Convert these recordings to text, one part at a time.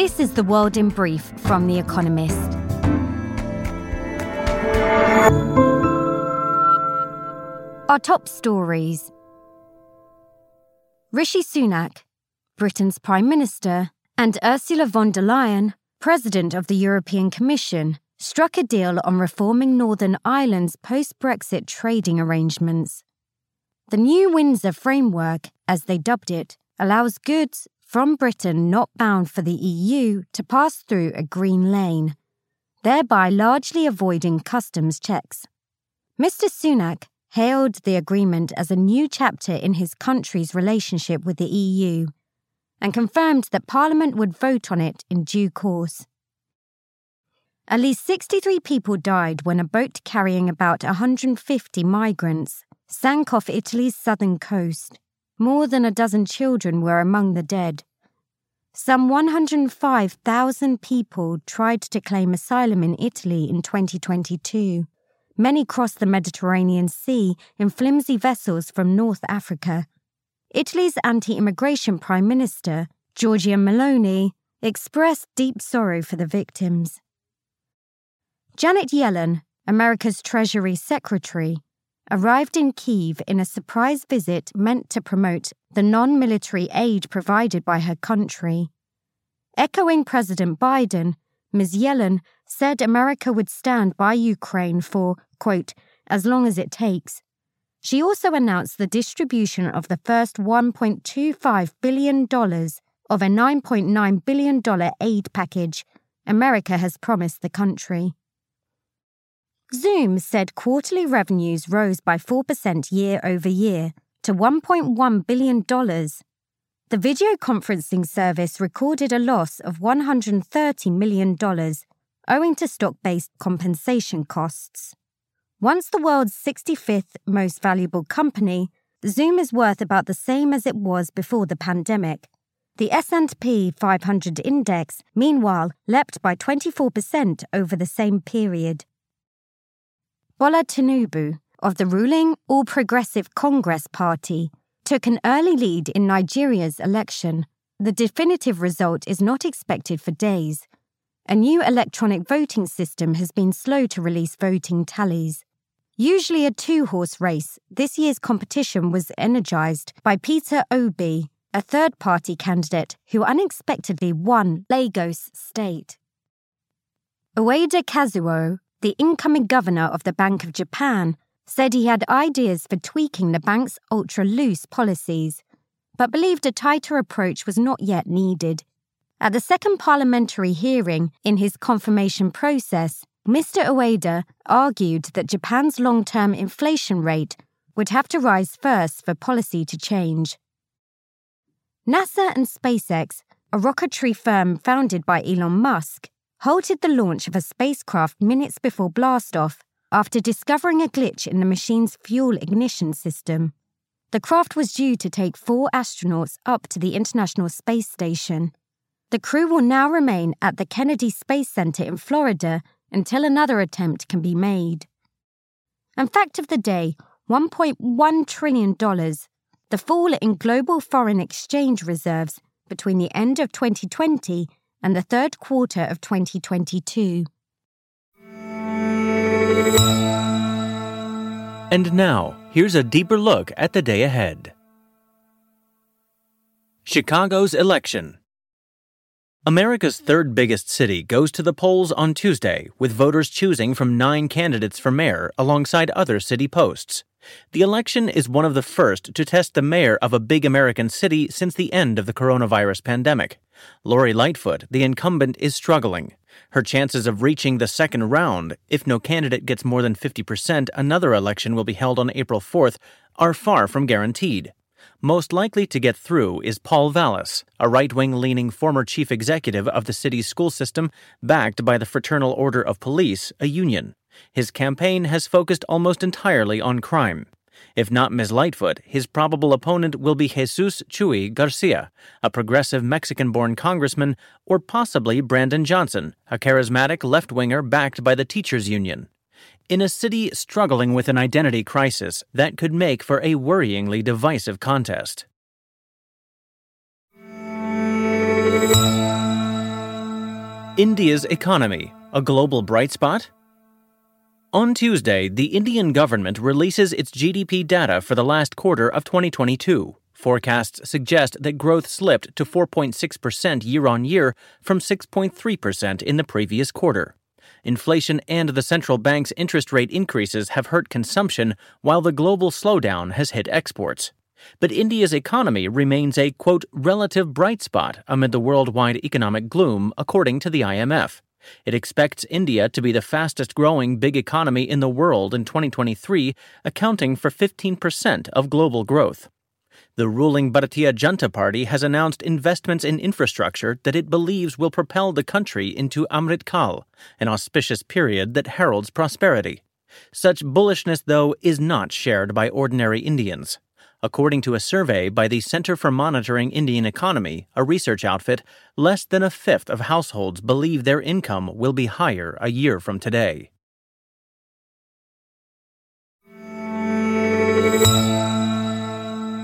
This is The World in Brief from The Economist. Our top stories Rishi Sunak, Britain's Prime Minister, and Ursula von der Leyen, President of the European Commission, struck a deal on reforming Northern Ireland's post Brexit trading arrangements. The new Windsor framework, as they dubbed it, allows goods from Britain not bound for the EU to pass through a green lane, thereby largely avoiding customs checks. Mr. Sunak hailed the agreement as a new chapter in his country's relationship with the EU and confirmed that Parliament would vote on it in due course. At least 63 people died when a boat carrying about 150 migrants sank off Italy's southern coast. More than a dozen children were among the dead. Some 105,000 people tried to claim asylum in Italy in 2022. Many crossed the Mediterranean Sea in flimsy vessels from North Africa. Italy's anti immigration Prime Minister, Giorgia Meloni, expressed deep sorrow for the victims. Janet Yellen, America's Treasury Secretary, arrived in Kiev in a surprise visit meant to promote the non military aid provided by her country. Echoing President Biden, Ms. Yellen said America would stand by Ukraine for, quote, as long as it takes. She also announced the distribution of the first $1.25 billion of a $9.9 billion aid package America has promised the country. Zoom said quarterly revenues rose by 4% year over year to $1.1 billion. The video conferencing service recorded a loss of $130 million owing to stock based compensation costs. Once the world's 65th most valuable company, Zoom is worth about the same as it was before the pandemic. The S&P 500 index, meanwhile, leapt by 24% over the same period. Bola Tinubu of the ruling All Progressive Congress Party took an early lead in Nigeria's election. The definitive result is not expected for days. A new electronic voting system has been slow to release voting tallies. Usually a two horse race, this year's competition was energized by Peter Obi, a third party candidate who unexpectedly won Lagos State. Ueda Kazuo the incoming governor of the Bank of Japan, said he had ideas for tweaking the bank's ultra loose policies, but believed a tighter approach was not yet needed. At the second parliamentary hearing in his confirmation process, Mr. Ueda argued that Japan's long term inflation rate would have to rise first for policy to change. NASA and SpaceX, a rocketry firm founded by Elon Musk, halted the launch of a spacecraft minutes before blastoff after discovering a glitch in the machine's fuel ignition system. The craft was due to take four astronauts up to the International Space Station. The crew will now remain at the Kennedy Space Center in Florida until another attempt can be made. And fact of the day $1.1 trillion, the fall in global foreign exchange reserves between the end of 2020 and the third quarter of 2022. And now, here's a deeper look at the day ahead. Chicago's election. America's third biggest city goes to the polls on Tuesday, with voters choosing from nine candidates for mayor alongside other city posts. The election is one of the first to test the mayor of a big American city since the end of the coronavirus pandemic. Lori Lightfoot, the incumbent, is struggling. Her chances of reaching the second round, if no candidate gets more than 50%, another election will be held on April 4th, are far from guaranteed. Most likely to get through is Paul Vallas, a right wing leaning former chief executive of the city's school system, backed by the Fraternal Order of Police, a union. His campaign has focused almost entirely on crime. If not Ms. Lightfoot, his probable opponent will be Jesus Chuy Garcia, a progressive Mexican born congressman, or possibly Brandon Johnson, a charismatic left winger backed by the teachers' union. In a city struggling with an identity crisis, that could make for a worryingly divisive contest. India's economy, a global bright spot? On Tuesday, the Indian government releases its GDP data for the last quarter of 2022. Forecasts suggest that growth slipped to 4.6% year on year from 6.3% in the previous quarter. Inflation and the central bank's interest rate increases have hurt consumption, while the global slowdown has hit exports. But India's economy remains a, quote, relative bright spot amid the worldwide economic gloom, according to the IMF. It expects India to be the fastest growing big economy in the world in 2023, accounting for 15% of global growth. The ruling Bharatiya Janata Party has announced investments in infrastructure that it believes will propel the country into Amrit Kal, an auspicious period that heralds prosperity. Such bullishness, though, is not shared by ordinary Indians. According to a survey by the Center for Monitoring Indian Economy, a research outfit, less than a fifth of households believe their income will be higher a year from today.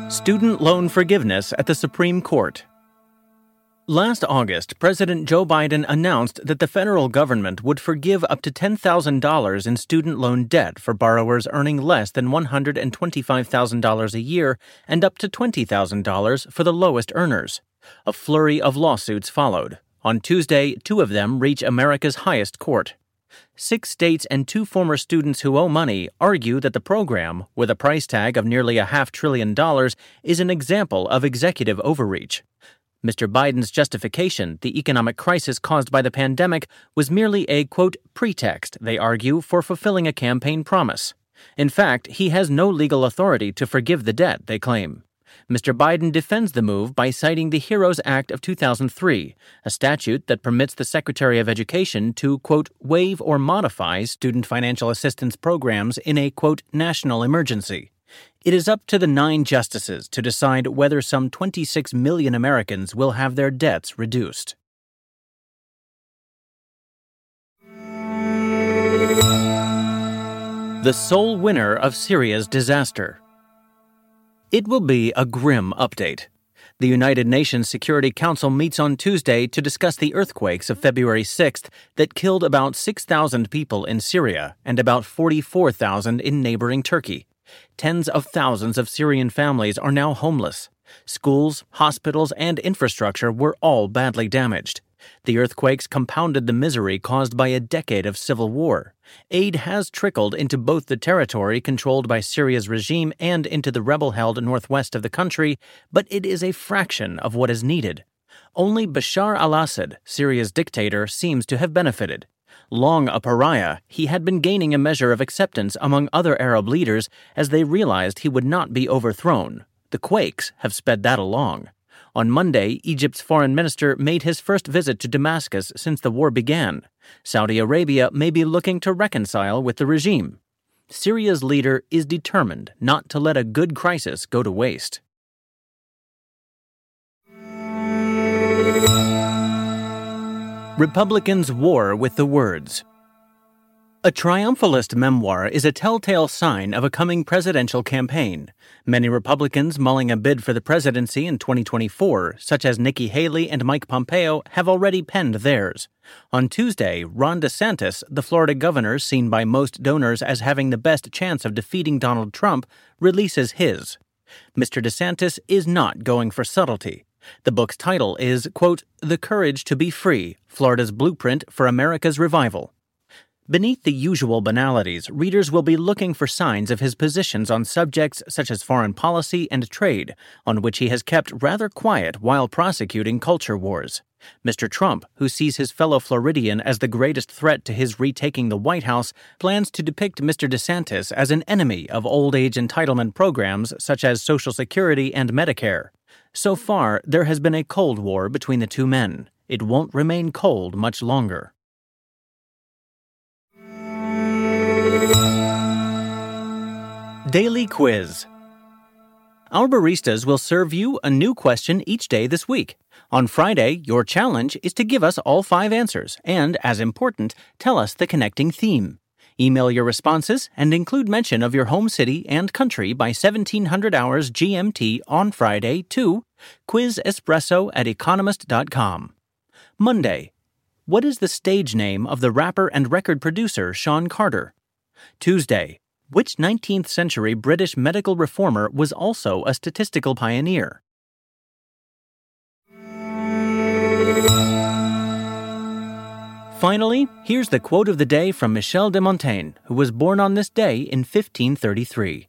Student loan forgiveness at the Supreme Court. Last August, President Joe Biden announced that the federal government would forgive up to $10,000 in student loan debt for borrowers earning less than $125,000 a year and up to $20,000 for the lowest earners. A flurry of lawsuits followed. On Tuesday, two of them reach America's highest court. Six states and two former students who owe money argue that the program, with a price tag of nearly a half trillion dollars, is an example of executive overreach. Mr. Biden's justification, the economic crisis caused by the pandemic, was merely a, quote, pretext, they argue, for fulfilling a campaign promise. In fact, he has no legal authority to forgive the debt, they claim. Mr. Biden defends the move by citing the HEROES Act of 2003, a statute that permits the Secretary of Education to, quote, waive or modify student financial assistance programs in a, quote, national emergency. It is up to the nine justices to decide whether some 26 million Americans will have their debts reduced. The sole winner of Syria's disaster. It will be a grim update. The United Nations Security Council meets on Tuesday to discuss the earthquakes of February 6th that killed about 6,000 people in Syria and about 44,000 in neighboring Turkey. Tens of thousands of Syrian families are now homeless. Schools, hospitals, and infrastructure were all badly damaged. The earthquakes compounded the misery caused by a decade of civil war. Aid has trickled into both the territory controlled by Syria's regime and into the rebel held northwest of the country, but it is a fraction of what is needed. Only Bashar al Assad, Syria's dictator, seems to have benefited. Long a pariah, he had been gaining a measure of acceptance among other Arab leaders as they realized he would not be overthrown. The quakes have sped that along. On Monday, Egypt's foreign minister made his first visit to Damascus since the war began. Saudi Arabia may be looking to reconcile with the regime. Syria's leader is determined not to let a good crisis go to waste. Republicans' War with the Words. A triumphalist memoir is a telltale sign of a coming presidential campaign. Many Republicans mulling a bid for the presidency in 2024, such as Nikki Haley and Mike Pompeo, have already penned theirs. On Tuesday, Ron DeSantis, the Florida governor seen by most donors as having the best chance of defeating Donald Trump, releases his. Mr. DeSantis is not going for subtlety. The book's title is, quote, The Courage to Be Free Florida's Blueprint for America's Revival. Beneath the usual banalities, readers will be looking for signs of his positions on subjects such as foreign policy and trade, on which he has kept rather quiet while prosecuting culture wars. Mr. Trump, who sees his fellow Floridian as the greatest threat to his retaking the White House, plans to depict Mr. DeSantis as an enemy of old age entitlement programs such as Social Security and Medicare. So far, there has been a Cold War between the two men. It won't remain cold much longer. Daily Quiz Our baristas will serve you a new question each day this week. On Friday, your challenge is to give us all five answers and, as important, tell us the connecting theme. Email your responses and include mention of your home city and country by 1700 hours GMT on Friday to quizespresso at economist.com. Monday, What is the stage name of the rapper and record producer Sean Carter? Tuesday, which 19th century British medical reformer was also a statistical pioneer? Finally, here's the quote of the day from Michel de Montaigne, who was born on this day in 1533.